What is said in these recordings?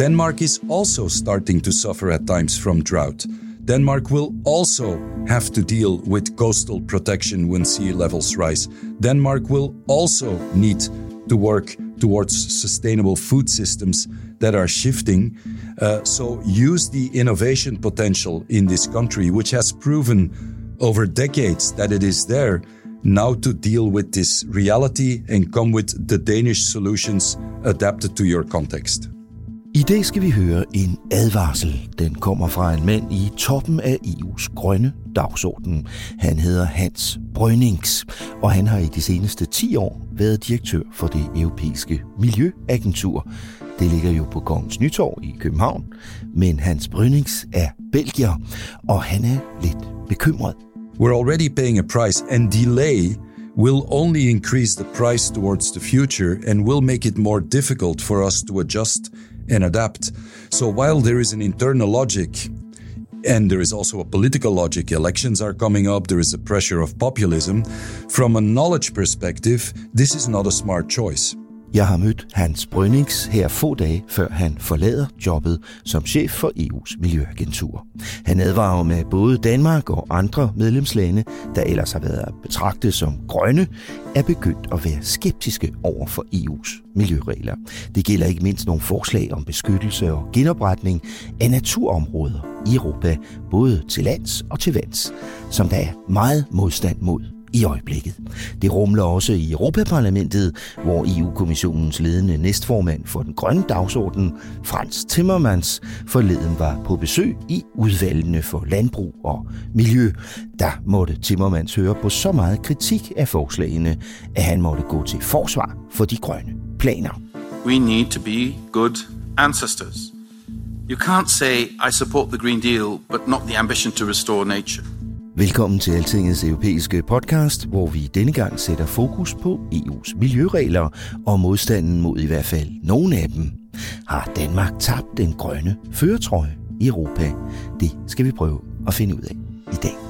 Denmark is also starting to suffer at times from drought. Denmark will also have to deal with coastal protection when sea levels rise. Denmark will also need to work towards sustainable food systems that are shifting. Uh, so use the innovation potential in this country, which has proven over decades that it is there, now to deal with this reality and come with the Danish solutions adapted to your context. I dag skal vi høre en advarsel. Den kommer fra en mand i toppen af EU's grønne dagsorden. Han hedder Hans Brønings, og han har i de seneste 10 år været direktør for det europæiske miljøagentur. Det ligger jo på Kongens Nytorv i København, men Hans Brønings er belgier, og han er lidt bekymret. We're already paying a price, and delay will only increase the price towards the future and will make it more difficult for us to adjust and adapt. So while there is an internal logic, and there is also a political logic, elections are coming up, there is a pressure of populism, from a knowledge perspective, this is not a smart choice. Jeg har mødt Hans Brønnings her få dage, før han forlader jobbet som chef for EU's miljøagentur. Han advarer med både Danmark og andre medlemslande, der ellers har været betragtet som grønne, er begyndt at være skeptiske over for EU's miljøregler. Det gælder ikke mindst nogle forslag om beskyttelse og genopretning af naturområder i Europa, både til lands og til vands, som der er meget modstand mod i øjeblikket. Det rumler også i Europaparlamentet, hvor EU-kommissionens ledende næstformand for den grønne dagsorden, Frans Timmermans, forleden var på besøg i udvalgene for landbrug og miljø. Der måtte Timmermans høre på så meget kritik af forslagene, at han måtte gå til forsvar for de grønne planer. We need to be good ancestors. You can't say, I support the Green Deal, but not the ambition to restore nature. Velkommen til Altingets europæiske podcast, hvor vi denne gang sætter fokus på EU's miljøregler og modstanden mod i hvert fald nogle af dem. Har Danmark tabt den grønne føretrøje i Europa? Det skal vi prøve at finde ud af i dag.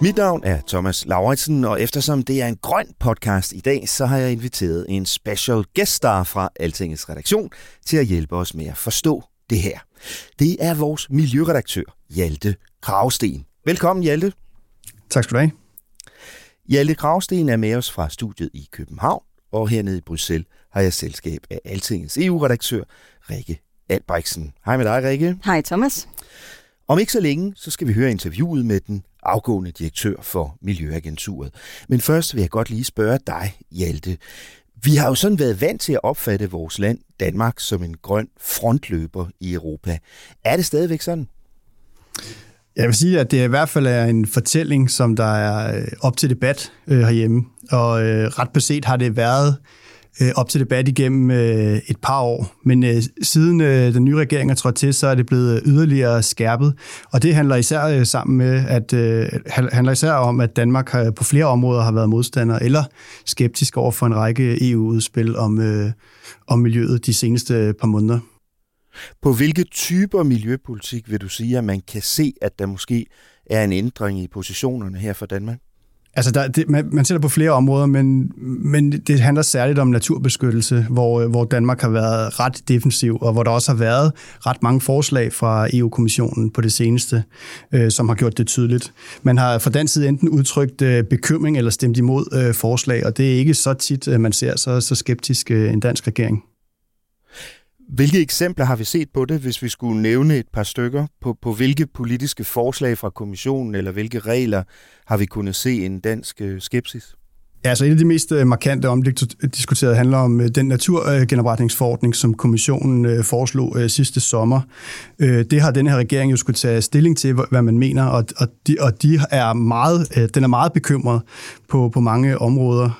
Mit navn er Thomas Lauritsen, og eftersom det er en grøn podcast i dag, så har jeg inviteret en special guest star fra Altingets redaktion til at hjælpe os med at forstå det her. Det er vores miljøredaktør, Hjalte Kravsten. Velkommen, Hjalte. Tak skal du have. Hjalte Kravsten er med os fra studiet i København, og hernede i Bruxelles har jeg selskab af Altingets EU-redaktør, Rikke Albrechtsen. Hej med dig, Rikke. Hej, Thomas. Om ikke så længe, så skal vi høre interviewet med den afgående direktør for Miljøagenturet. Men først vil jeg godt lige spørge dig, Hjalte. Vi har jo sådan været vant til at opfatte vores land, Danmark, som en grøn frontløber i Europa. Er det stadigvæk sådan? Jeg vil sige, at det i hvert fald er en fortælling, som der er øh, op til debat øh, herhjemme. Og øh, ret beset har det været øh, Øh, op til debat igennem øh, et par år. Men øh, siden øh, den nye regering er trådt til, så er det blevet øh, yderligere skærpet. Og det handler især øh, sammen med, at øh, handler især om, at Danmark har, på flere områder har været modstander eller skeptisk over for en række EU-udspil om, øh, om miljøet de seneste par måneder. På hvilke typer miljøpolitik vil du sige, at man kan se, at der måske er en ændring i positionerne her for Danmark? Altså, der, det, man, man ser det på flere områder, men, men det handler særligt om naturbeskyttelse, hvor, øh, hvor Danmark har været ret defensiv, og hvor der også har været ret mange forslag fra EU-kommissionen på det seneste, øh, som har gjort det tydeligt. Man har fra den side enten udtrykt øh, bekymring eller stemt imod øh, forslag, og det er ikke så tit, øh, man ser så, så skeptisk øh, en dansk regering. Hvilke eksempler har vi set på det, hvis vi skulle nævne et par stykker? På, på hvilke politiske forslag fra kommissionen, eller hvilke regler har vi kunnet se en dansk øh, skepsis? Ja, altså et af de mest øh, markante omdiskuterede handler om øh, den naturgenopretningsforordning, som kommissionen øh, foreslog sidste sommer. Det har den her regering jo skulle tage stilling til, hvad man mener, og de, og de er meget, den er meget bekymret på, på mange områder.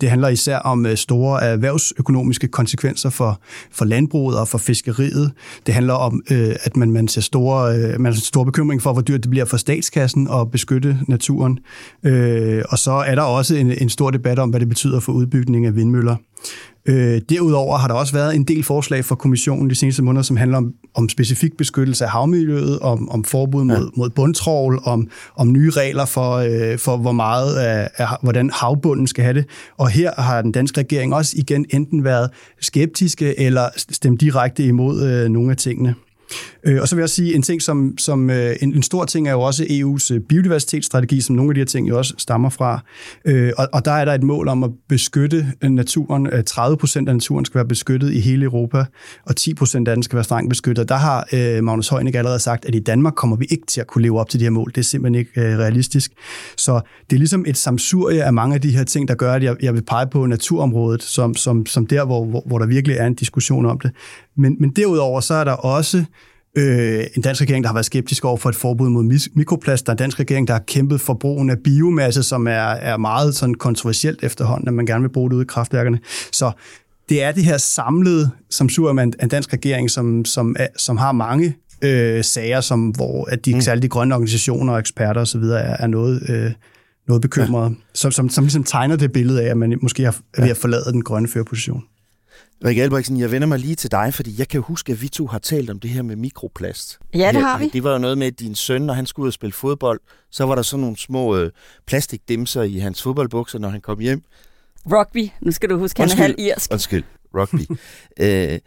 Det handler især om store erhvervsøkonomiske konsekvenser for, for landbruget og for fiskeriet. Det handler om, at man, man ser store, man har store bekymring for, hvor dyrt det bliver for statskassen at beskytte naturen. Og så er der også en, en stor debat om, hvad det betyder for udbygning af vindmøller. Øh, derudover har der også været en del forslag fra kommissionen de seneste måneder, som handler om, om specifik beskyttelse af havmiljøet, om, om forbud mod, ja. mod bundtrål, om, om nye regler for, øh, for hvor meget af, af, hvordan havbunden skal have det. Og her har den danske regering også igen enten været skeptiske eller stemt direkte imod øh, nogle af tingene. Øh, og så vil jeg sige en ting, som, som øh, en, en stor ting er jo også EU's øh, biodiversitetsstrategi, som nogle af de her ting jo også stammer fra. Øh, og, og der er der et mål om at beskytte øh, naturen. Øh, 30 procent af naturen skal være beskyttet i hele Europa, og 10 procent af den skal være strengt beskyttet. Der har øh, Magnus Heunicke allerede sagt, at i Danmark kommer vi ikke til at kunne leve op til de her mål. Det er simpelthen ikke øh, realistisk. Så det er ligesom et samsurie af mange af de her ting, der gør, at jeg, jeg vil pege på naturområdet, som, som, som der, hvor, hvor, hvor der virkelig er en diskussion om det. Men, men derudover så er der også øh, en dansk regering, der har været skeptisk over for et forbud mod mikroplast. Der er en dansk regering, der har kæmpet for brugen af biomasse, som er, er meget sådan kontroversielt efterhånden, at man gerne vil bruge det ude i kraftværkerne. Så det er det her samlede, som sur man en dansk regering, som, som, er, som har mange øh, sager, som, hvor at de, mm. særligt de grønne organisationer og eksperter osv. Er, er noget, øh, noget bekymrede, ja. som, som, som ligesom tegner det billede af, at man måske har, er ved at forlade den grønne førerposition. Rikke Albrechtsen, jeg vender mig lige til dig, fordi jeg kan huske, at vi to har talt om det her med mikroplast. Ja, det har vi. Det var jo noget med, at din søn, når han skulle ud og spille fodbold, så var der sådan nogle små øh, plastikdimser i hans fodboldbukser, når han kom hjem. Rugby. Nu skal du huske, han er halv irsk. Undskyld, rugby. øh,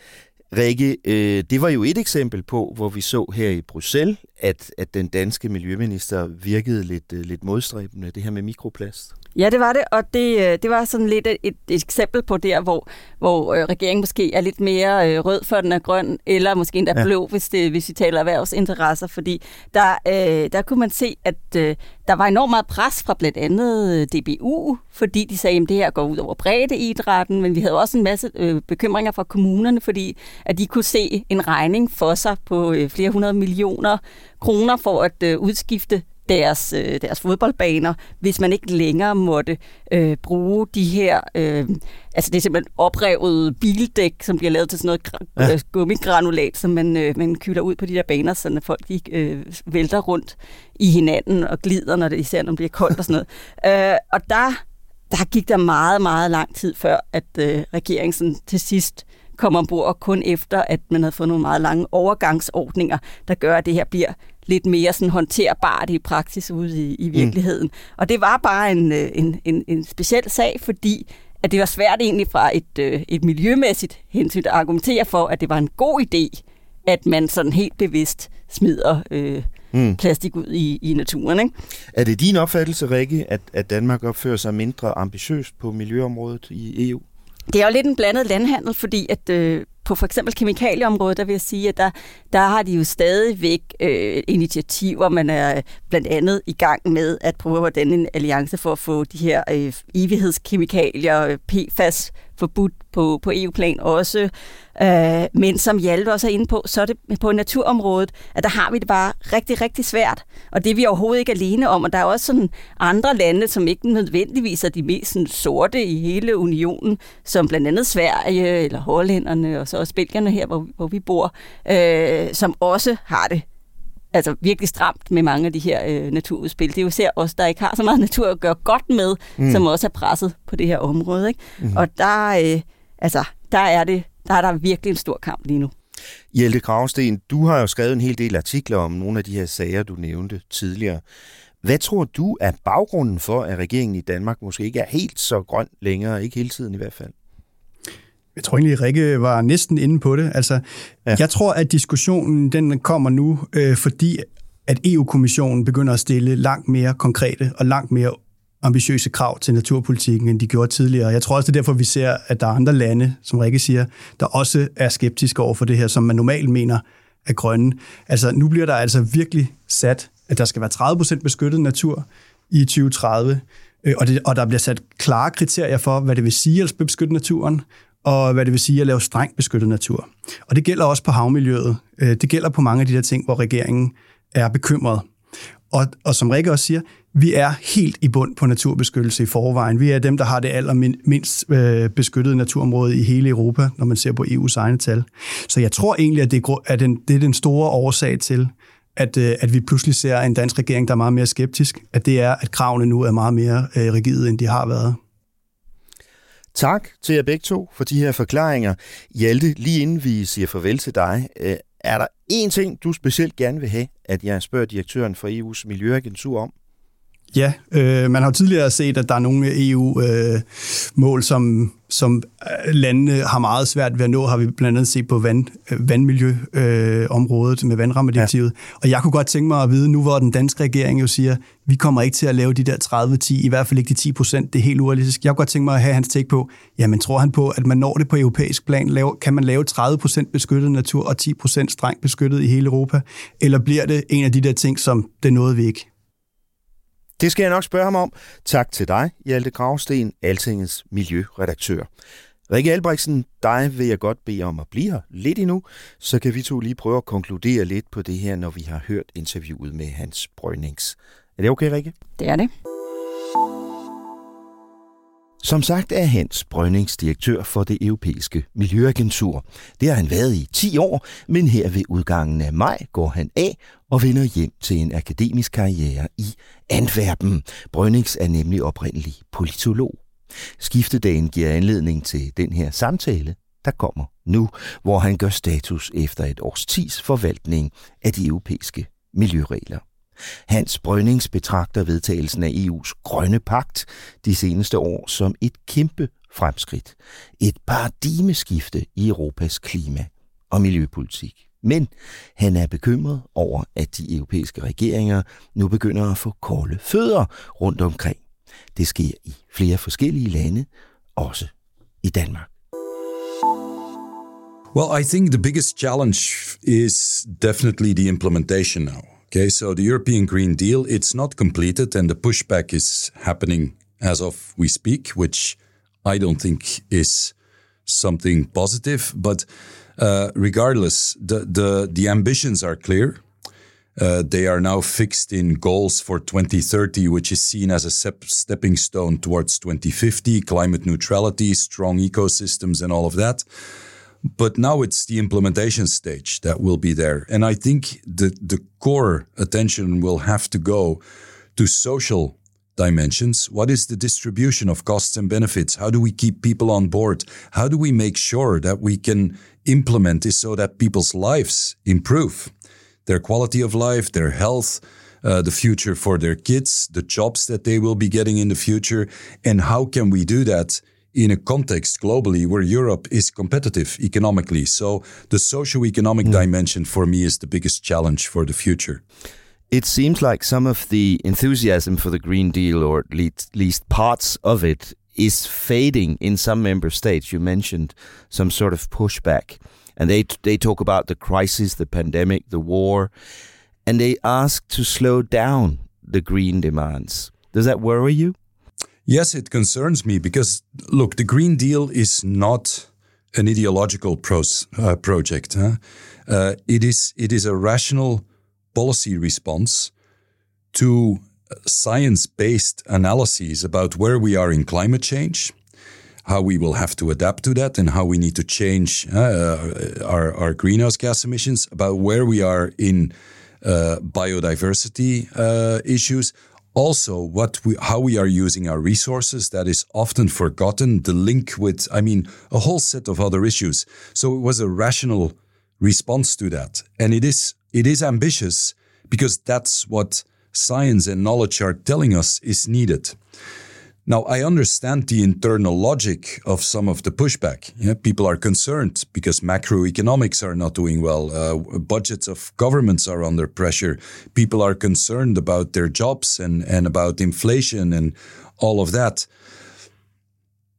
Rikke, øh, det var jo et eksempel på, hvor vi så her i Bruxelles, at, at den danske miljøminister virkede lidt, øh, lidt modstræbende, det her med mikroplast. Ja, det var det, og det, øh, det var sådan lidt et, et eksempel på der, hvor, hvor øh, regeringen måske er lidt mere øh, rød for den er grøn, eller måske endda ja. blå, hvis, det, hvis vi taler erhvervsinteresser, fordi der, øh, der kunne man se, at øh, der var enormt meget pres fra blandt andet DBU, fordi de sagde, at det her går ud over breddeidrætten, men vi havde også en masse øh, bekymringer fra kommunerne, fordi at de kunne se en regning for sig på øh, flere hundrede millioner kroner for at øh, udskifte deres, øh, deres fodboldbaner, hvis man ikke længere måtte øh, bruge de her, øh, altså det er simpelthen oprevet bildæk, som bliver lavet til sådan noget ja. Øh, gummigranulat, som man, øh, man kylder ud på de der baner, så folk de, øh, vælter rundt i hinanden og glider, når det især når det bliver koldt og sådan noget. øh, og der, der gik der meget, meget lang tid før, at øh, regeringen til sidst kom ombord, og kun efter, at man havde fået nogle meget lange overgangsordninger, der gør, at det her bliver lidt mere sådan håndterbart i praksis ude i, i mm. virkeligheden. Mm. Og det var bare en, øh, en, en, en speciel sag, fordi at det var svært egentlig fra et, øh, et miljømæssigt hensyn at argumentere for, at det var en god idé, at man sådan helt bevidst smider øh, mm. plastik ud i, i naturen. Ikke? Er det din opfattelse, Rikke, at, at Danmark opfører sig mindre ambitiøst på miljøområdet i EU? Det er jo lidt en blandet landhandel, fordi at øh, på for eksempel kemikalieområdet, der vil jeg sige, at der, der har de jo stadigvæk øh, initiativer. Man er øh, blandt andet i gang med at prøve at danne en alliance for at få de her øh, evighedskemikalier, øh, PFAS, forbudt på, på EU-plan også. Øh, men som Hjalte også er inde på, så er det på naturområdet, at der har vi det bare rigtig, rigtig svært. Og det er vi overhovedet ikke alene om. Og der er også sådan andre lande, som ikke nødvendigvis er de mest sådan, sorte i hele unionen, som blandt andet Sverige eller Hollænderne og så også Belgierne her, hvor, hvor vi bor, øh, som også har det altså virkelig stramt med mange af de her øh, naturudspil. Det er jo især os, der ikke har så meget natur at gøre godt med, mm. som også er presset på det her område. Ikke? Mm. Og der, øh, altså, der er det, der er der virkelig en stor kamp lige nu. Hjelte Kravsten, du har jo skrevet en hel del artikler om nogle af de her sager, du nævnte tidligere. Hvad tror du er baggrunden for, at regeringen i Danmark måske ikke er helt så grøn længere, ikke hele tiden i hvert fald? Jeg tror egentlig, Rikke var næsten inde på det. Altså, ja. Jeg tror, at diskussionen den kommer nu, øh, fordi at EU-kommissionen begynder at stille langt mere konkrete og langt mere ambitiøse krav til naturpolitikken, end de gjorde tidligere. Jeg tror også, det er derfor, vi ser, at der er andre lande, som Rikke siger, der også er skeptiske over for det her, som man normalt mener er grønne. Altså, nu bliver der altså virkelig sat, at der skal være 30% beskyttet natur i 2030, øh, og, det, og der bliver sat klare kriterier for, hvad det vil sige at beskytte naturen, og hvad det vil sige at lave strengt beskyttet natur. Og det gælder også på havmiljøet. Øh, det gælder på mange af de der ting, hvor regeringen er bekymret. Og, og som Rikke også siger, vi er helt i bund på naturbeskyttelse i forvejen. Vi er dem, der har det allermindst øh, beskyttede naturområde i hele Europa, når man ser på EU's egne tal. Så jeg tror egentlig, at det er, den, det er den store årsag til, at, øh, at vi pludselig ser en dansk regering, der er meget mere skeptisk, at det er, at kravene nu er meget mere øh, rigide, end de har været. Tak til jer begge to for de her forklaringer. Hjalte, lige inden vi siger farvel til dig, øh, er der én ting, du specielt gerne vil have, at jeg spørger direktøren for EU's Miljøagentur om? Ja, øh, man har jo tidligere set, at der er nogle EU-mål, øh, som, som øh, landene har meget svært ved at nå, har vi blandt andet set på vand, øh, vandmiljøområdet øh, med vandrammedirektivet. Ja. Og jeg kunne godt tænke mig at vide, nu hvor den danske regering jo siger, vi kommer ikke til at lave de der 30-10, i hvert fald ikke de 10 procent, det er helt urealistisk. Jeg kunne godt tænke mig at have hans take på, jamen tror han på, at man når det på europæisk plan, lave, kan man lave 30 procent beskyttet natur og 10 procent strengt beskyttet i hele Europa? Eller bliver det en af de der ting, som det nåede vi ikke? Det skal jeg nok spørge ham om. Tak til dig, Hjalte Gravsten, Altingets miljøredaktør. Rikke Albrechtsen, dig vil jeg godt bede om at blive her lidt endnu, så kan vi to lige prøve at konkludere lidt på det her, når vi har hørt interviewet med Hans Brønings. Er det okay, Rikke? Det er det. Som sagt er Hans Brønnings direktør for det europæiske miljøagentur. Det har han været i 10 år, men her ved udgangen af maj går han af og vender hjem til en akademisk karriere i Antwerpen. Brønnings er nemlig oprindelig politolog. Skiftedagen giver anledning til den her samtale, der kommer nu, hvor han gør status efter et års tids forvaltning af de europæiske miljøregler. Hans Brønnings betragter vedtagelsen af EU's grønne pagt de seneste år som et kæmpe fremskridt. Et paradigmeskifte i Europas klima- og miljøpolitik. Men han er bekymret over, at de europæiske regeringer nu begynder at få kolde fødder rundt omkring. Det sker i flere forskellige lande, også i Danmark. Well, I think the biggest challenge is definitely the implementation now. Okay, so the European Green Deal, it's not completed and the pushback is happening as of we speak, which I don't think is something positive. But uh, regardless, the, the, the ambitions are clear. Uh, they are now fixed in goals for 2030, which is seen as a step, stepping stone towards 2050, climate neutrality, strong ecosystems, and all of that. But now it's the implementation stage that will be there. And I think the, the core attention will have to go to social dimensions. What is the distribution of costs and benefits? How do we keep people on board? How do we make sure that we can implement this so that people's lives improve? Their quality of life, their health, uh, the future for their kids, the jobs that they will be getting in the future. And how can we do that in a context globally where Europe is competitive economically. So the socio-economic mm. dimension for me is the biggest challenge for the future. It seems like some of the enthusiasm for the Green Deal, or at least, least parts of it, is fading in some member states. You mentioned some sort of pushback, and they they talk about the crisis, the pandemic, the war, and they ask to slow down the green demands. Does that worry you? Yes, it concerns me because, look, the Green Deal is not an ideological pros, uh, project. Huh? Uh, it is it is a rational policy response to science-based analyses about where we are in climate change, how we will have to adapt to that, and how we need to change uh, our, our greenhouse gas emissions. About where we are in uh, biodiversity uh, issues, also what we, how we are using our resources that is often forgotten the link with i mean a whole set of other issues so it was a rational response to that and it is it is ambitious because that's what science and knowledge are telling us is needed. Now, I understand the internal logic of some of the pushback. Yeah, people are concerned because macroeconomics are not doing well. Uh, budgets of governments are under pressure. People are concerned about their jobs and, and about inflation and all of that.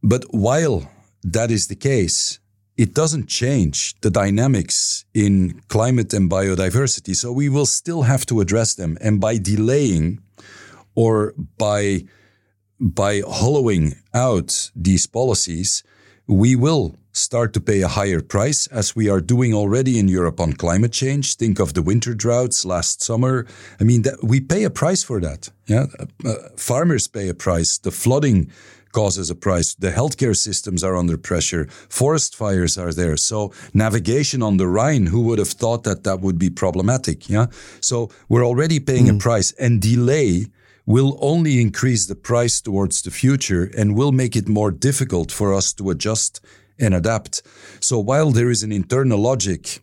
But while that is the case, it doesn't change the dynamics in climate and biodiversity. So we will still have to address them. And by delaying or by by hollowing out these policies, we will start to pay a higher price, as we are doing already in Europe on climate change. Think of the winter droughts last summer. I mean, that, we pay a price for that. Yeah, uh, farmers pay a price. The flooding causes a price. The healthcare systems are under pressure. Forest fires are there. So navigation on the Rhine, who would have thought that that would be problematic? Yeah. So we're already paying mm. a price and delay will only increase the price towards the future and will make it more difficult for us to adjust and adapt. So while there is an internal logic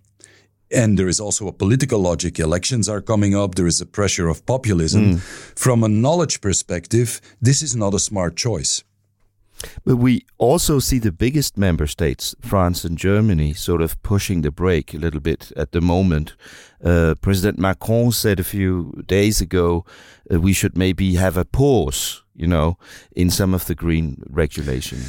and there is also a political logic. Elections are coming up. There is a pressure of populism. Mm. From a knowledge perspective, this is not a smart choice. But we also see the biggest member states, France and Germany, sort of pushing the brake a little bit at the moment. Uh, President Macron said a few days ago uh, we should maybe have a pause, you know, in some of the green regulation.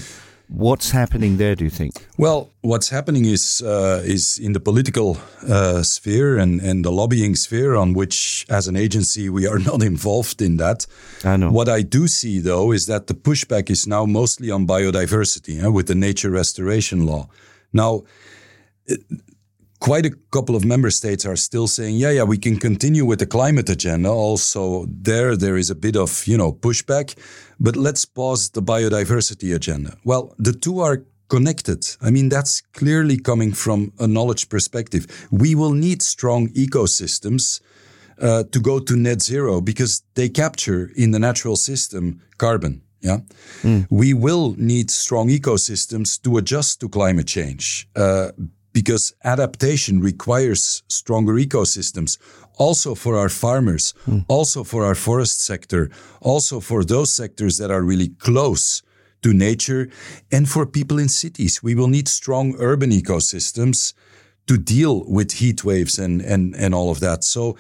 What's happening there, do you think? Well, what's happening is uh, is in the political uh, sphere and, and the lobbying sphere, on which, as an agency, we are not involved in that. I know. What I do see, though, is that the pushback is now mostly on biodiversity eh, with the nature restoration law. Now, quite a couple of member states are still saying, yeah, yeah, we can continue with the climate agenda. Also, there, there is a bit of, you know, pushback, but let's pause the biodiversity agenda. Well, the two are connected. I mean, that's clearly coming from a knowledge perspective. We will need strong ecosystems uh, to go to net zero because they capture in the natural system carbon. Yeah. Mm. We will need strong ecosystems to adjust to climate change. Uh, because adaptation requires stronger ecosystems also for our farmers, mm. also for our forest sector, also for those sectors that are really close to nature, and for people in cities. We will need strong urban ecosystems to deal with heat waves and, and, and all of that. So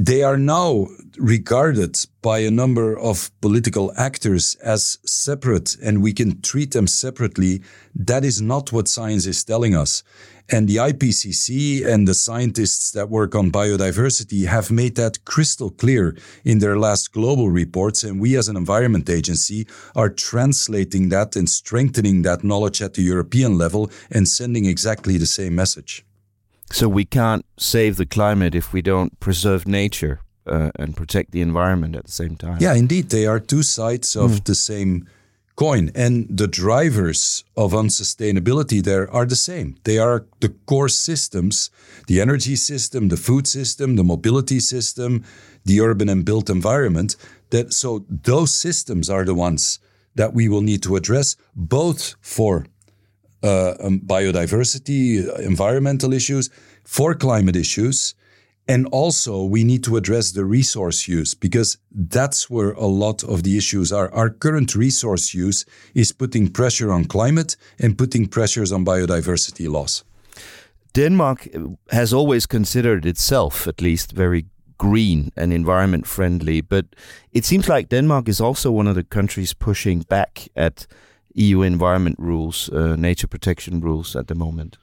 they are now regarded by a number of political actors as separate and we can treat them separately. That is not what science is telling us. And the IPCC and the scientists that work on biodiversity have made that crystal clear in their last global reports. And we as an environment agency are translating that and strengthening that knowledge at the European level and sending exactly the same message. So we can't save the climate if we don't preserve nature uh, and protect the environment at the same time. Yeah, indeed, they are two sides of mm. the same coin, and the drivers of unsustainability there are the same. They are the core systems: the energy system, the food system, the mobility system, the urban and built environment. That so those systems are the ones that we will need to address, both for uh, um, biodiversity, environmental issues, for climate issues. And also, we need to address the resource use because that's where a lot of the issues are. Our current resource use is putting pressure on climate and putting pressures on biodiversity loss. Denmark has always considered itself, at least, very green and environment friendly, but it seems like Denmark is also one of the countries pushing back at EU environment rules, uh, nature protection rules at the moment?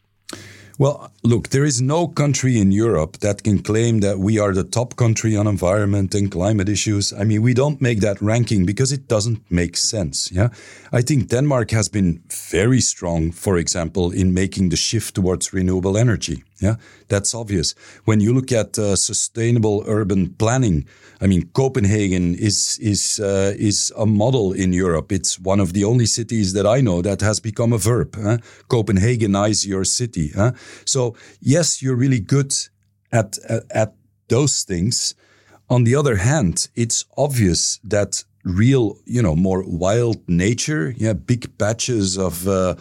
Well, look, there is no country in Europe that can claim that we are the top country on environment and climate issues. I mean, we don't make that ranking because it doesn't make sense. Yeah. I think Denmark has been very strong, for example, in making the shift towards renewable energy. Yeah, that's obvious. When you look at uh, sustainable urban planning, I mean, Copenhagen is is uh, is a model in Europe. It's one of the only cities that I know that has become a verb. Huh? Copenhagenize your city. Huh? So yes, you're really good at, at at those things. On the other hand, it's obvious that real, you know, more wild nature, yeah, big patches of uh,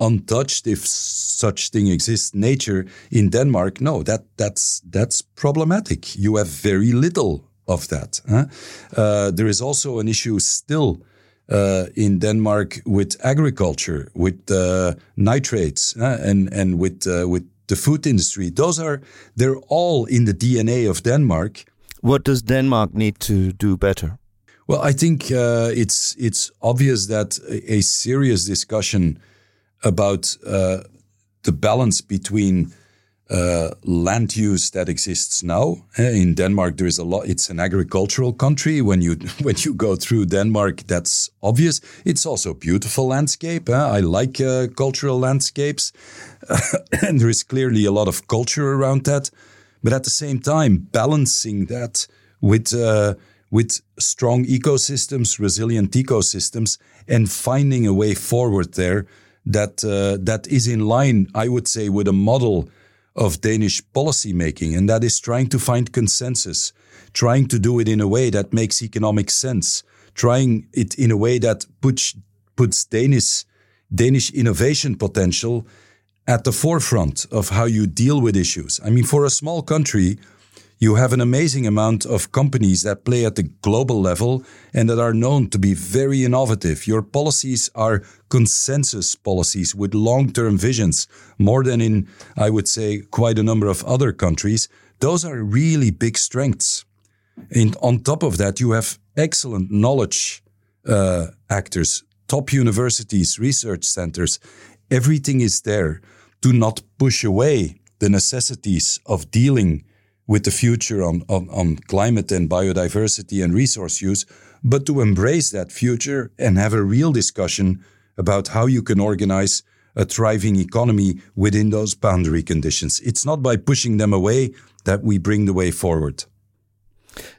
untouched if such thing exists nature in Denmark no that that's that's problematic you have very little of that. Huh? Uh, there is also an issue still uh, in Denmark with agriculture, with uh, nitrates, uh, and and with uh, with the food industry. Those are they're all in the DNA of Denmark. What does Denmark need to do better? Well, I think uh, it's it's obvious that a, a serious discussion about the balance between uh, land use that exists now. Eh, in Denmark, there is a lot. It's an agricultural country. When you when you go through Denmark, that's obvious. It's also beautiful landscape. Eh? I like uh, cultural landscapes, and there is clearly a lot of culture around that. But at the same time, balancing that with uh, with strong ecosystems, resilient ecosystems, and finding a way forward there that uh, that is in line, I would say, with a model of Danish policy making, and that is trying to find consensus, trying to do it in a way that makes economic sense, trying it in a way that puts puts Danish Danish innovation potential at the forefront of how you deal with issues. I mean, for a small country, you have an amazing amount of companies that play at the global level and that are known to be very innovative. Your policies are consensus policies with long term visions, more than in, I would say, quite a number of other countries. Those are really big strengths. And on top of that, you have excellent knowledge uh, actors, top universities, research centers. Everything is there to not push away the necessities of dealing with the future on, on, on climate and biodiversity and resource use, but to embrace that future and have a real discussion about how you can organize a thriving economy within those boundary conditions. It's not by pushing them away that we bring the way forward.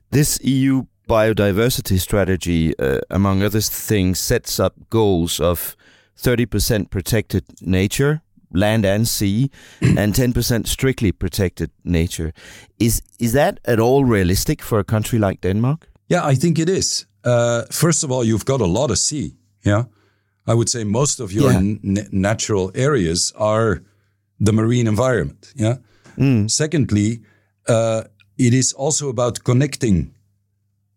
This EU biodiversity strategy, uh, among other things, sets up goals of 30% protected nature, land and sea, and 10% strictly protected nature. Is is that at all realistic for a country like Denmark? Yeah, I think it is. Uh, first of all, you've got a lot of sea. Yeah, I would say most of your yeah. natural areas are the marine environment. Yeah. Mm. Secondly, uh, it is also about connecting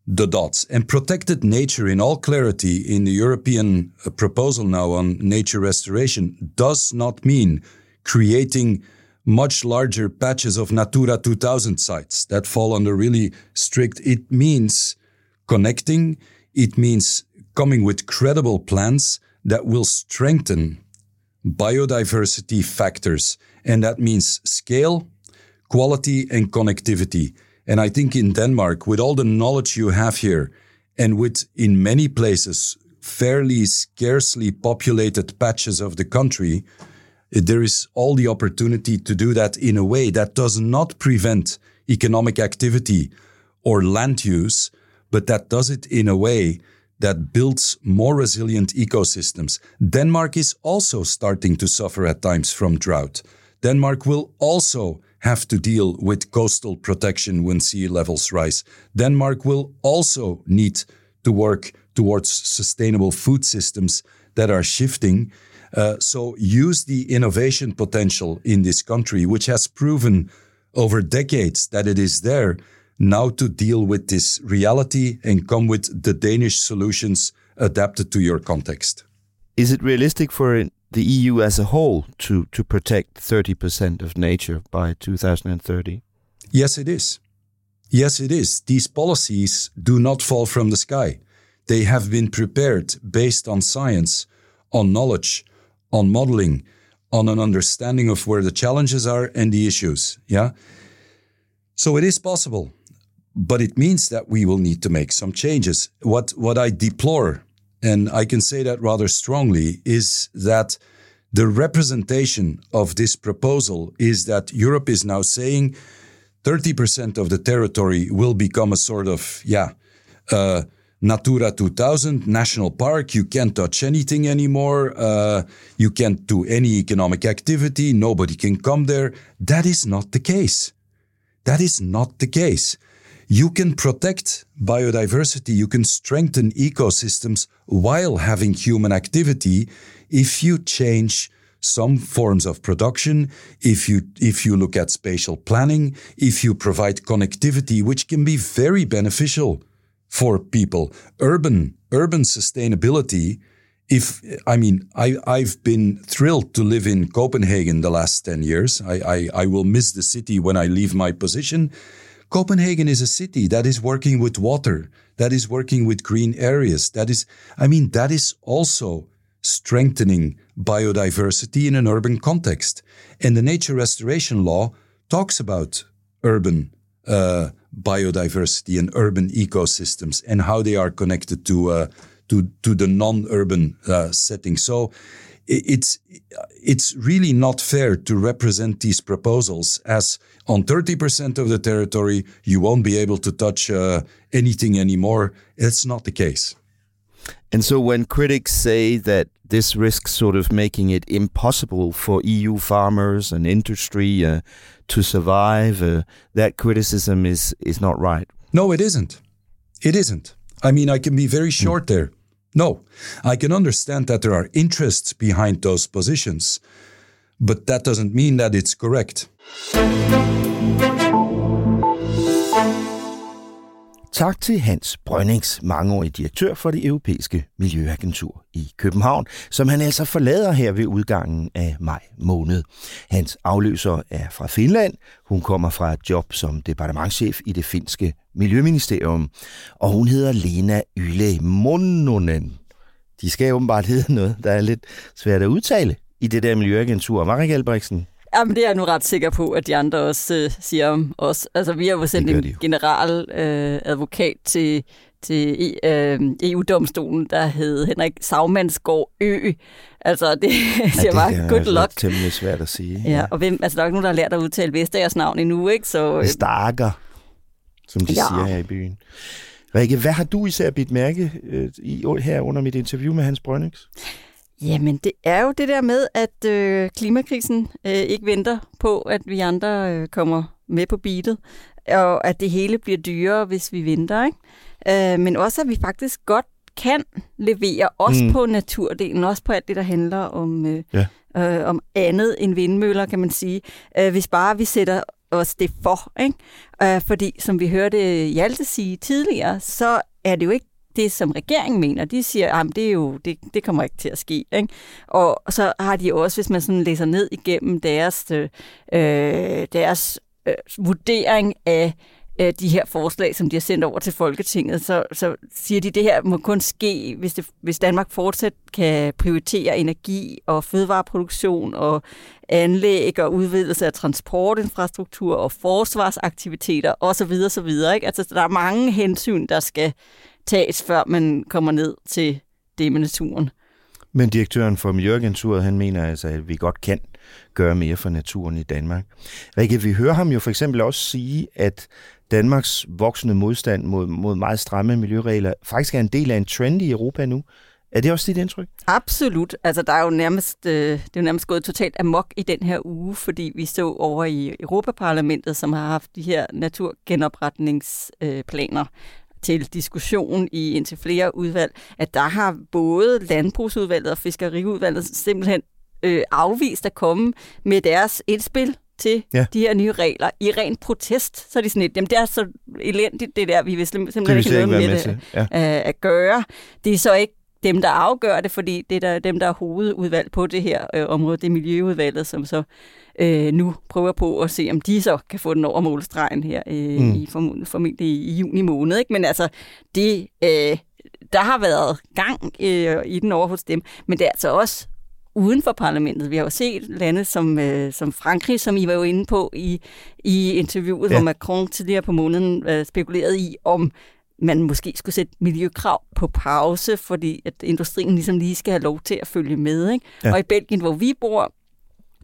the dots. And protected nature, in all clarity, in the European uh, proposal now on nature restoration, does not mean creating much larger patches of Natura 2000 sites that fall under really strict. It means connecting, it means coming with credible plans that will strengthen biodiversity factors. And that means scale, quality, and connectivity. And I think in Denmark, with all the knowledge you have here, and with in many places fairly scarcely populated patches of the country, eh, there is all the opportunity to do that in a way that does not prevent economic activity or land use, but that does it in a way that builds more resilient ecosystems. Denmark is also starting to suffer at times from drought. Denmark will also have to deal with coastal protection when sea levels rise. Denmark will also need to work towards sustainable food systems that are shifting. Uh, so use the innovation potential in this country, which has proven over decades that it is there, now to deal with this reality and come with the Danish solutions adapted to your context. Is it realistic for the EU as a whole to, to protect 30% of nature by 2030? Yes, it is. Yes, it is. These policies do not fall from the sky. They have been prepared based on science, on knowledge, on modeling, on an understanding of where the challenges are and the issues. Yeah. So it is possible, but it means that we will need to make some changes. What, what I deplore and I can say that rather strongly, is that the representation of this proposal is that Europe is now saying 30% of the territory will become a sort of, yeah, uh, Natura 2000 national park. You can't touch anything anymore. Uh, you can't do any economic activity. Nobody can come there. That is not the case. That is not the case you can protect biodiversity, you can strengthen ecosystems while having human activity if you change some forms of production, if you if you look at spatial planning, if you provide connectivity, which can be very beneficial for people, urban urban sustainability. If I mean, I I've been thrilled to live in Copenhagen the last ten years. I I, I will miss the city when I leave my position. Copenhagen is a city that is working with water, that is working with green areas. That is, I mean, that is also strengthening biodiversity in an urban context. And the nature restoration law talks about urban uh, biodiversity and urban ecosystems and how they are connected to uh, to to the non-urban uh, setting. So it's it's really not fair to represent these proposals as on 30% of the territory you won't be able to touch uh, anything anymore. It's not the case. And so when critics say that this risks sort of making it impossible for EU farmers and industry uh, to survive, uh, that criticism is is not right. No, it isn't. It isn't. I mean, I can be very short mm. there. No, I can understand that there are interests behind those positions, but that doesn't mean that it's correct. Tak til Hans Brønnings, mangeårig direktør for det europæiske miljøagentur i København, som han altså forlader her ved udgangen af maj måned. Hans afløser er fra Finland. Hun kommer fra et job som departementchef i det finske miljøministerium, og hun hedder Lena Yle Monnonen. De skal åbenbart hedde noget, der er lidt svært at udtale i det der miljøagentur. Marik Albrechtsen, Jamen, det er jeg nu ret sikker på, at de andre også øh, siger om os. Altså, vi har jo sendt en general øh, advokat til, til øh, EU-domstolen, der hed Henrik Sagmandsgaard Ø. Altså, det ja, siger det bare, good luck. Det er temmelig svært at sige. Ja, ja. og hvem, altså, der er ikke nogen, der har lært at udtale Vestagers navn endnu, ikke? Så, øh, Starker, som de ja. siger her i byen. Rikke, hvad har du især bidt mærke øh, i, her under mit interview med Hans Brønnings? Jamen, det er jo det der med, at øh, klimakrisen øh, ikke venter på, at vi andre øh, kommer med på beatet, og at det hele bliver dyrere, hvis vi venter. Ikke? Øh, men også, at vi faktisk godt kan levere, også mm. på naturdelen, også på alt det, der handler om, øh, ja. øh, om andet end vindmøller, kan man sige. Øh, hvis bare vi sætter os det for. Ikke? Øh, fordi, som vi hørte Hjalte sige tidligere, så er det jo ikke det, som regeringen mener. De siger, ah, at det, er jo, det, det kommer ikke til at ske. Ikke? Og så har de også, hvis man sådan læser ned igennem deres, øh, øh, deres øh, vurdering af øh, de her forslag, som de har sendt over til Folketinget, så, så siger de, at det her må kun ske, hvis, det, hvis Danmark fortsat kan prioritere energi og fødevareproduktion og anlæg og udvidelse af transportinfrastruktur og forsvarsaktiviteter osv. osv. Ikke? Altså, der er mange hensyn, der skal tages, før man kommer ned til det med naturen. Men direktøren for Miljøagenturet, han mener altså, at vi godt kan gøre mere for naturen i Danmark. Rikke, vi hører ham jo for eksempel også sige, at Danmarks voksende modstand mod, mod meget stramme miljøregler faktisk er en del af en trend i Europa nu. Er det også dit indtryk? Absolut. Altså, der er jo nærmest, øh, det er jo nærmest gået totalt amok i den her uge, fordi vi så over i Europaparlamentet, som har haft de her naturgenopretningsplaner til diskussion i indtil flere udvalg, at der har både Landbrugsudvalget og Fiskeriudvalget simpelthen øh, afvist at komme med deres indspil til ja. de her nye regler i ren protest. Så er de sådan lidt, jamen det er så elendigt det der, vi vil simpelthen det ikke noget med, med det ja. at, at gøre. Det er så ikke dem, der afgør det, fordi det er der, dem, der er hovedudvalg på det her øh, område, det er Miljøudvalget, som så øh, nu prøver på at se, om de så kan få den over målstregen her øh, mm. i formentlig i juni måned. Ikke? Men altså, det, øh, der har været gang øh, i den over hos dem, men det er altså også uden for parlamentet. Vi har jo set lande som, øh, som Frankrig, som I var jo inde på i, i interviewet, ja. hvor Macron tidligere på måneden øh, spekulerede i, om man måske skulle sætte miljøkrav på pause, fordi at industrien ligesom lige skal have lov til at følge med. Ikke? Ja. Og i Belgien, hvor vi bor,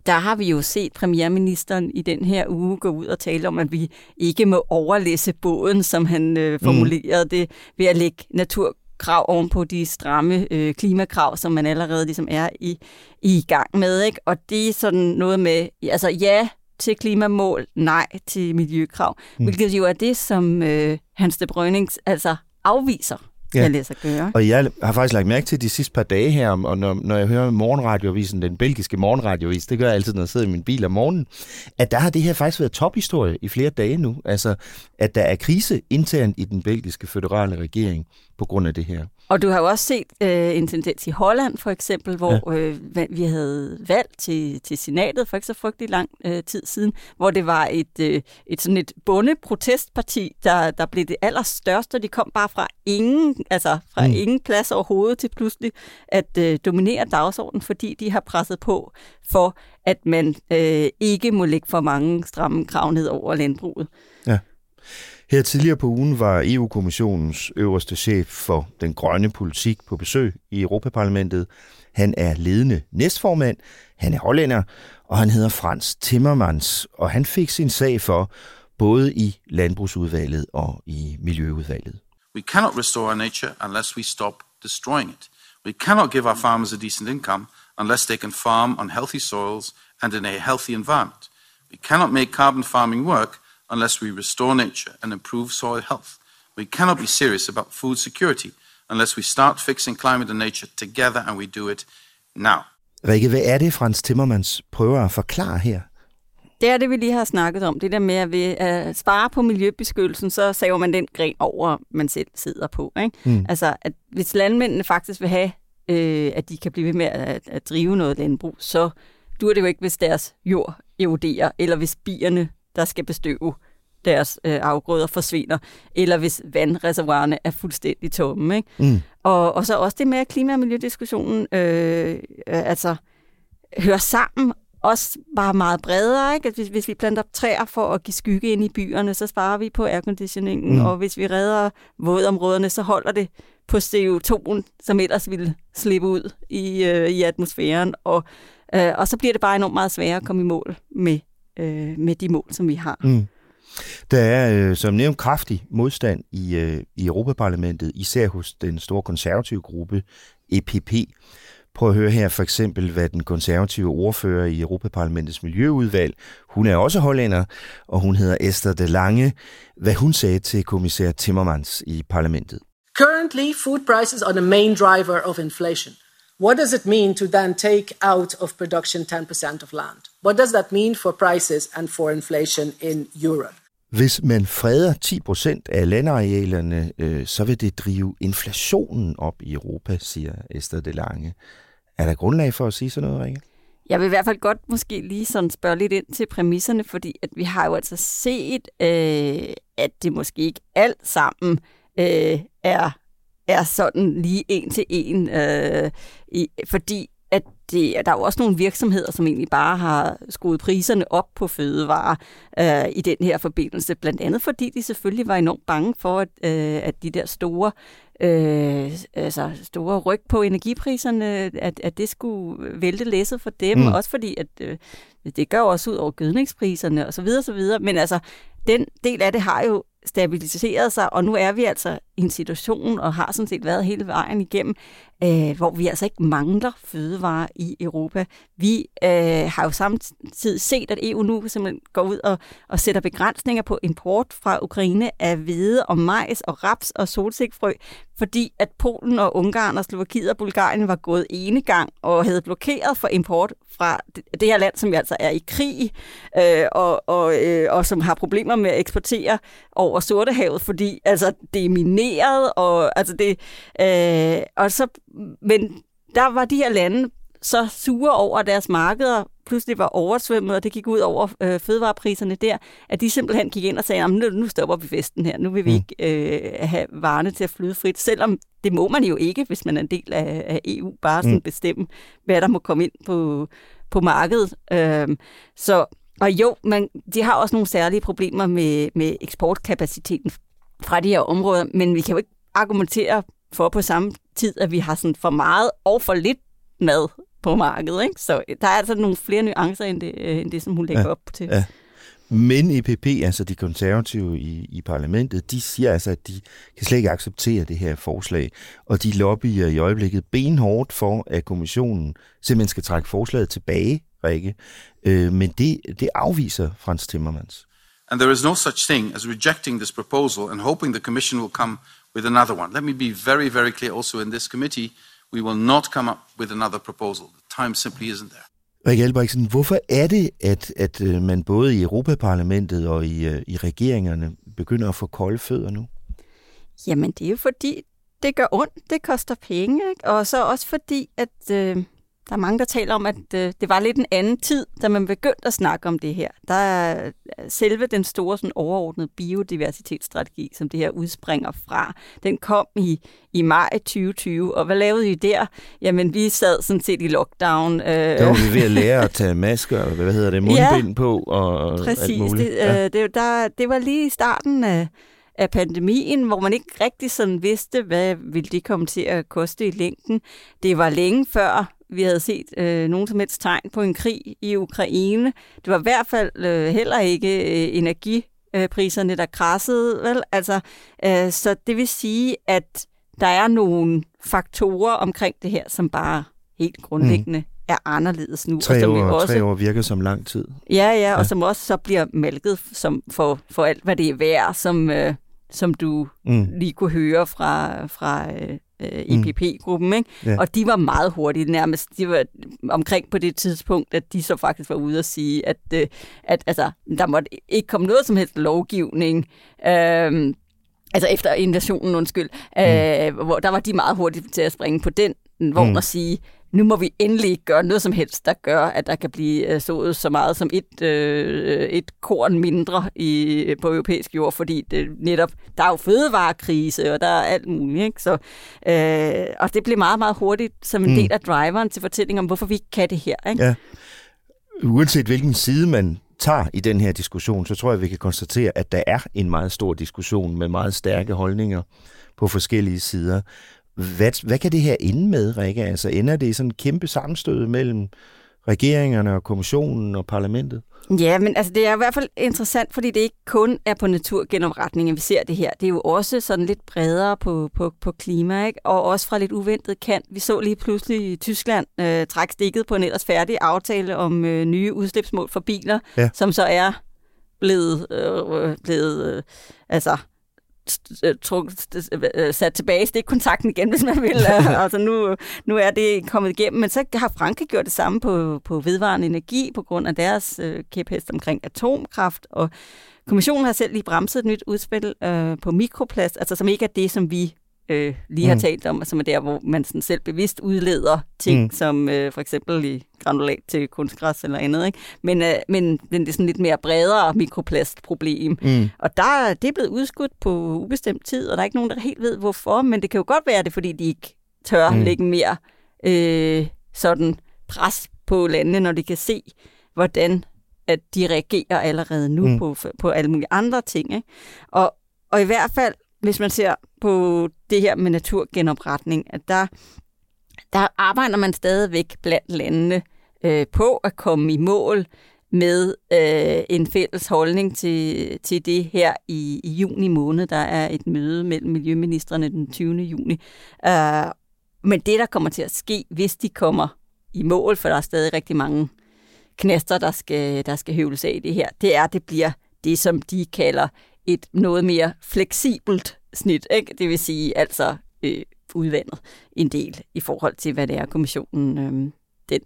der har vi jo set premierministeren i den her uge gå ud og tale om, at vi ikke må overlæse båden, som han øh, mm. formulerede mm. det, ved at lægge natur krav oven på de stramme øh, klimakrav, som man allerede ligesom er i, i gang med. Ikke? Og det er sådan noget med, altså ja til klimamål, nej til miljøkrav, mm. hvilket jo er det, som øh, Hans de Brønings altså afviser ja. lade sig gøre. Og jeg har faktisk lagt mærke til de sidste par dage her, og når, når jeg hører morgenradioavisen, den belgiske morgenradioavis, det gør jeg altid, når jeg sidder i min bil om morgenen, at der har det her faktisk været tophistorie i flere dage nu. Altså, at der er krise internt i den belgiske føderale regering på grund af det her. Og du har jo også set øh, en tendens i Holland, for eksempel, hvor ja. øh, vi havde valg til, til senatet for ikke så frygtelig lang øh, tid siden, hvor det var et, øh, et sådan et bondeprotestparti, der, der blev det allerstørste, og de kom bare fra ingen, altså fra mm. ingen plads overhovedet til pludselig at øh, dominere dagsordenen, fordi de har presset på for, at man øh, ikke må lægge for mange stramme krav ned over landbruget. Ja. Her tidligere på ugen var EU-kommissionens øverste chef for den grønne politik på besøg i Europaparlamentet. Han er ledende næstformand, han er hollænder, og han hedder Frans Timmermans, og han fik sin sag for både i landbrugsudvalget og i miljøudvalget. We cannot restore our nature unless we stop destroying it. We cannot give our farmers a decent income unless they can farm on healthy soils and in a healthy environment. We cannot make carbon farming work unless we restore nature and improve soil health. We cannot be serious about food security unless we start fixing climate and nature together and we do it now. Rikke, hvad er det, Frans Timmermans prøver at forklare her? Det er det, vi lige har snakket om. Det der med at, ved at spare på miljøbeskyttelsen, så saver man den gren over, man selv sidder på. Ikke? Mm. Altså, at hvis landmændene faktisk vil have, øh, at de kan blive ved med at, at drive noget landbrug, så dur det jo ikke, hvis deres jord eroderer, eller hvis bierne der skal bestøve deres øh, afgrøder forsvinder, eller hvis vandreservoirerne er fuldstændig tomme. Ikke? Mm. Og, og så også det med, at klima- og miljødiskussionen øh, øh, altså, hører sammen, også bare meget bredere. Ikke? Hvis, hvis vi planter træer for at give skygge ind i byerne, så sparer vi på airconditioningen, mm. og hvis vi redder vådområderne, så holder det på CO2'en, som ellers ville slippe ud i, øh, i atmosfæren, og, øh, og så bliver det bare enormt meget sværere at komme i mål med øh, med de mål, som vi har. Mm. Der er, øh, som nævnt, kraftig modstand i, øh, i Europaparlamentet, især hos den store konservative gruppe EPP. Prøv at høre her for eksempel, hvad den konservative ordfører i Europaparlamentets miljøudvalg, hun er også hollænder, og hun hedder Esther de Lange, hvad hun sagde til kommissær Timmermans i parlamentet. Currently, food prices are the main driver of inflation. What does it mean to then take out of production 10% of land? What does that mean for prices and for inflation in Europe? Hvis man freder 10% af landarealerne, øh, så vil det drive inflationen op i Europa, siger Esther de Lange. Er der grundlag for at sige sådan noget, Rikke? Jeg vil i hvert fald godt måske lige sådan spørge lidt ind til præmisserne, fordi at vi har jo altså set, øh, at det måske ikke alt sammen øh, er er sådan lige en til en, øh, i, fordi at det, der er jo også nogle virksomheder, som egentlig bare har skruet priserne op på fødevarer øh, i den her forbindelse. Blandt andet fordi de selvfølgelig var enormt bange for, at, øh, at de der store øh, altså store ryg på energipriserne, at, at det skulle vælte læsset for dem. Mm. Også fordi, at øh, det gør også ud over gødningspriserne osv. videre. Men altså, den del af det har jo stabiliseret sig, og nu er vi altså i en situation, og har sådan set været hele vejen igennem, øh, hvor vi altså ikke mangler fødevarer i Europa. Vi øh, har jo samtidig set, at EU nu simpelthen går ud og, og sætter begrænsninger på import fra Ukraine af hvede og majs og raps og solsikkefrø, fordi at Polen og Ungarn og Slovakiet og Bulgarien var gået ene gang og havde blokeret for import fra det her land, som altså er i krig, øh, og, og, øh, og som har problemer med at eksportere over Sortehavet, fordi altså, det er mineret, og, altså det, øh, og så, men der var de her lande så sure over, at deres markeder pludselig var oversvømmet, og det gik ud over øh, fødevarepriserne der, at de simpelthen gik ind og sagde, nu, nu stopper vi festen her, nu vil vi mm. ikke øh, have varerne til at flyde frit, selvom det må man jo ikke, hvis man er en del af, af EU, bare sådan mm. bestemme, hvad der må komme ind på, på markedet. Øh, så, og jo, man, de har også nogle særlige problemer med, med eksportkapaciteten fra de her områder, men vi kan jo ikke argumentere for på samme tid, at vi har sådan for meget og for lidt mad på markedet. Ikke? Så der er altså nogle flere nuancer end det, øh, end det som hun lægger ja, op til. Ja. Men EPP, altså de konservative i, i parlamentet, de siger altså, at de kan slet ikke acceptere det her forslag, og de lobbyer i øjeblikket benhårdt for, at kommissionen simpelthen skal trække forslaget tilbage, Rikke. Øh, men det, det afviser Frans Timmermans. And there is no such thing as rejecting this proposal and hoping the Commission will come with another one. Let me be very, very clear also in this committee, we will not come up with another proposal. The time simply isn't there. Rikke Albrechtsen, hvorfor er det, at, at øh, man både i Europaparlamentet og i, øh, i regeringerne begynder at få kolde fødder nu? Jamen, det er jo fordi, det gør ondt, det koster penge, ikke? og så også fordi, at øh, der er mange, der taler om, at øh, det var lidt en anden tid, da man begyndte at snakke om det her. Der er øh, selve den store sådan overordnede biodiversitetsstrategi, som det her udspringer fra. Den kom i, i maj 2020, og hvad lavede I der? Jamen, vi sad sådan set i lockdown. Øh, der var vi ved at lære at tage masker, og hvad hedder det, mundbind ja, på og præcis, alt muligt. Det, ja. øh, det, der, det var lige i starten af af pandemien, hvor man ikke rigtig sådan vidste, hvad ville det komme til at koste i længden. Det var længe før vi havde set øh, nogen som helst tegn på en krig i Ukraine. Det var i hvert fald øh, heller ikke øh, energipriserne, der krassede. Vel? Altså, øh, så det vil sige, at der er nogle faktorer omkring det her, som bare helt grundlæggende mm. er anderledes nu. Tre, og som år, også, tre år virker som lang tid. Ja, ja, ja, og som også så bliver malket som for, for alt, hvad det er værd, som, øh, som du mm. lige kunne høre fra, fra øh, EPP-gruppen, ikke? Ja. og de var meget hurtige, nærmest de var omkring på det tidspunkt, at de så faktisk var ude og sige, at, øh, at altså, der måtte ikke komme noget som helst lovgivning, øh, altså efter invasionen, undskyld, mm. øh, hvor der var de meget hurtige til at springe på den vogn mm. og sige, nu må vi endelig gøre noget som helst, der gør, at der kan blive øh, sået så meget som et, øh, et korn mindre i, på europæisk jord, fordi det netop, der er jo fødevarekrise, og der er alt muligt. Ikke? Så, øh, og det blev meget, meget hurtigt som en mm. del af driveren til fortællingen om, hvorfor vi ikke kan det her. Ikke? Ja. Uanset hvilken side man tager i den her diskussion, så tror jeg, vi kan konstatere, at der er en meget stor diskussion med meget stærke holdninger på forskellige sider. Hvad, hvad kan det her ende med, Rikke? Altså ender det i sådan en kæmpe sammenstød mellem regeringerne og kommissionen og parlamentet? Ja, men altså, det er i hvert fald interessant, fordi det ikke kun er på naturgenopretningen, vi ser det her. Det er jo også sådan lidt bredere på, på, på klima, ikke? og også fra lidt uventet kant. Vi så lige pludselig i Tyskland øh, trække stikket på en ellers færdig aftale om øh, nye udslipsmål for biler, ja. som så er blevet, øh, blevet øh, altså Øh, sat tilbage i stikkontakten igen, hvis man vil. altså nu, nu er det kommet igennem. Men så har Frankrig gjort det samme på, på vedvarende energi på grund af deres øh, kæphest omkring atomkraft. Og kommissionen har selv lige bremset et nyt udspil øh, på mikroplast, altså som ikke er det, som vi øh, lige har mm. talt om, som er der, hvor man sådan selv bevidst udleder ting, mm. som øh, for eksempel i granulat til kunstgræs eller andet. Ikke? Men, øh, men, men det er sådan lidt mere bredere mikroplastproblem. Mm. Og der, det er blevet udskudt på ubestemt tid, og der er ikke nogen, der helt ved hvorfor, men det kan jo godt være det, fordi de ikke tør mm. lægge mere øh, sådan pres på landene, når de kan se, hvordan at de reagerer allerede nu mm. på, på alle mulige andre ting. Ikke? Og, og i hvert fald hvis man ser på det her med naturgenopretning, at der, der arbejder man stadigvæk blandt landene øh, på at komme i mål med øh, en fælles holdning til, til det her i, i juni måned. Der er et møde mellem miljøministerne den 20. juni. Øh, men det, der kommer til at ske, hvis de kommer i mål, for der er stadig rigtig mange knaster, der skal, der skal høvles af i det her, det er, at det bliver det, som de kalder et noget mere fleksibelt snit. Ikke? Det vil sige altså øh, udvandet en del i forhold til, hvad det er, kommissionen øh, den,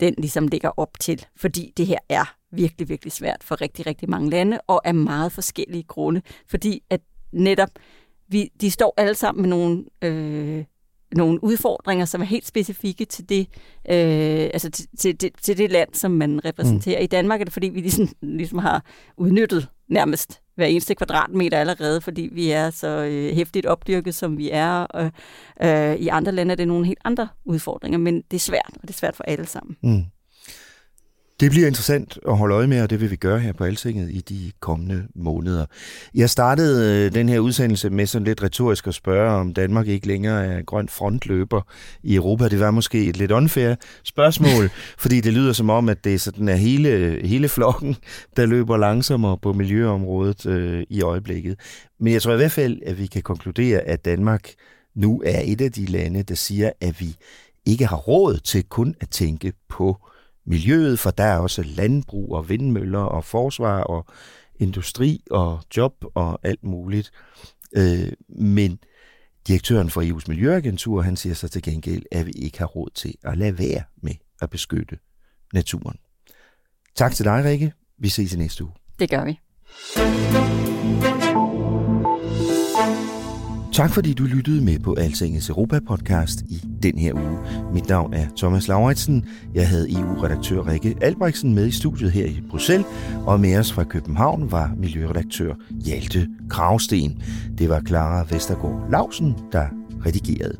den ligesom ligger op til. Fordi det her er virkelig, virkelig svært for rigtig, rigtig mange lande, og af meget forskellige grunde. Fordi at netop, vi, de står alle sammen med nogle øh, nogle udfordringer, som er helt specifikke til det, øh, altså til, til, til, til det land, som man repræsenterer. Mm. I Danmark er det, fordi vi ligesom, ligesom har udnyttet nærmest hver eneste kvadratmeter allerede, fordi vi er så øh, hæftigt opdyrket, som vi er. Og, øh, I andre lande er det nogle helt andre udfordringer, men det er svært, og det er svært for alle sammen. Mm. Det bliver interessant at holde øje med, og det vil vi gøre her på Altinget i de kommende måneder. Jeg startede øh, den her udsendelse med sådan lidt retorisk at spørge, om Danmark ikke længere er grøn frontløber i Europa. Det var måske et lidt unfair spørgsmål, fordi det lyder som om, at det sådan er hele, hele flokken, der løber langsommere på miljøområdet øh, i øjeblikket. Men jeg tror i hvert fald, at vi kan konkludere, at Danmark nu er et af de lande, der siger, at vi ikke har råd til kun at tænke på miljøet, for der er også landbrug og vindmøller og forsvar og industri og job og alt muligt. Øh, men direktøren for EU's Miljøagentur, han siger så til gengæld, at vi ikke har råd til at lade være med at beskytte naturen. Tak til dig, Rikke. Vi ses i næste uge. Det gør vi. Tak fordi du lyttede med på Altingets Europa-podcast i den her uge. Mit navn er Thomas Lauritsen. Jeg havde EU-redaktør Rikke Albrechtsen med i studiet her i Bruxelles, og med os fra København var miljøredaktør Hjalte Kravsten. Det var Clara Vestergaard Lausen, der redigerede.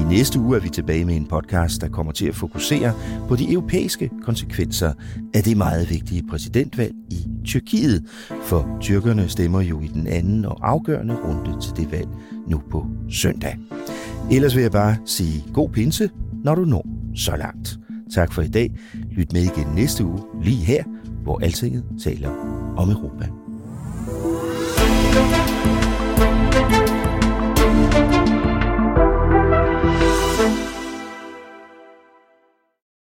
I næste uge er vi tilbage med en podcast, der kommer til at fokusere på de europæiske konsekvenser af det meget vigtige præsidentvalg i Tyrkiet, for tyrkerne stemmer jo i den anden og afgørende runde til det valg nu på søndag. Ellers vil jeg bare sige god pinse, når du når så langt. Tak for i dag. Lyt med igen næste uge, lige her, hvor Altinget taler om Europa.